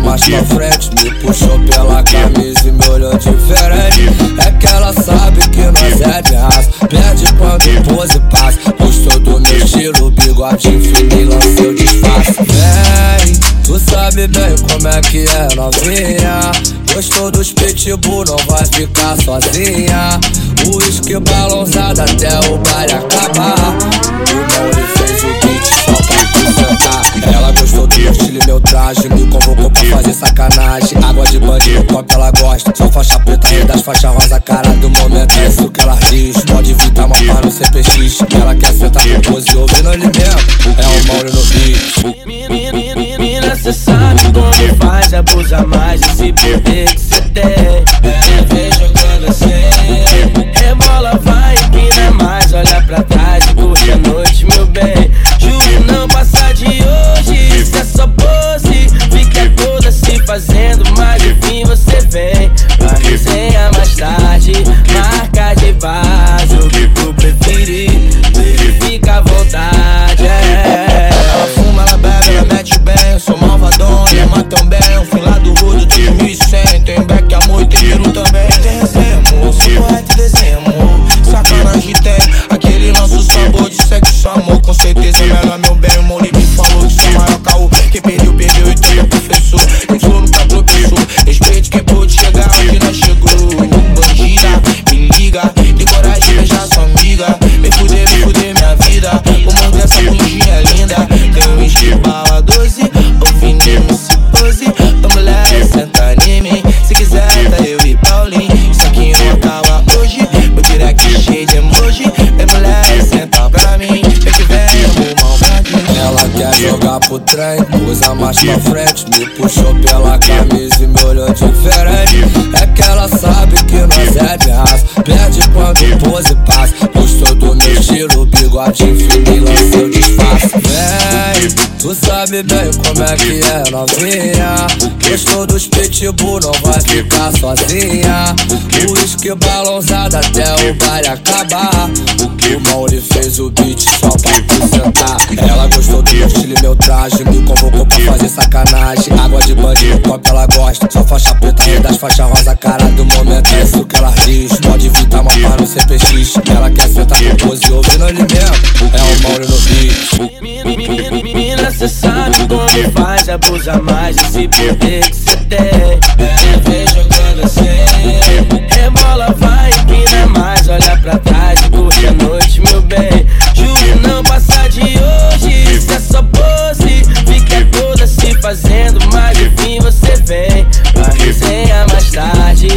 mais pra frente, me puxou pela camisa e me olhou diferente. É que ela sabe que nós é de raça, perde quando pose passa. Gostou do meu estilo, bigode fininho, lancei o disfarce. Vem, tu sabe bem como é que é novinha. Gostou dos pitbull, não vai ficar sozinha. Uísque balançado até o baile sacanagem. Água de bandido, copo ela gosta. Só faixa preta e das faixas rosa, cara do momento. É isso que ela diz. Pode vir, tá uma no CPX. Ela quer sentar com pose ouvindo ele mesmo. É o Mauri no beat. Menina, cê sabe como faz, abusa mais esse poder que cê tem. É melhor, jogar pro trem, usa mais pra frente. Me puxou pela camisa e me olhou diferente. É que ela sabe que nós é de raça. Perde quando pose passa. Gostou do meu estilo, bigode fininho, o disfarce. Vem, tu sabe bem como é que é novinha. Gostou dos pitbull, não vai ficar sozinha. O uísque balançado até o baile acabar. O Mauri fez o beat só pra tu sentar. Ela gostou do meu estilo e meu traje. Me convocou pra fazer sacanagem. Água de bandido, copo ela gosta. Só faixa preta e das faixas rosa, cara do momento. É isso que ela diz. Pode vir, tá uma no CPX. Ela quer sentar com pose ouvindo ele mesmo. É o Mauri no beat. Cê sabe como faz, abusa mais desse bebê que cê tem É, vem jogando assim Rebola, vai, empina mais Olha pra trás e curte a noite, meu bem. Juro não passar de hoje Isso é só pose Fica toda se fazendo mais enfim você vem. Pra resenha mais tarde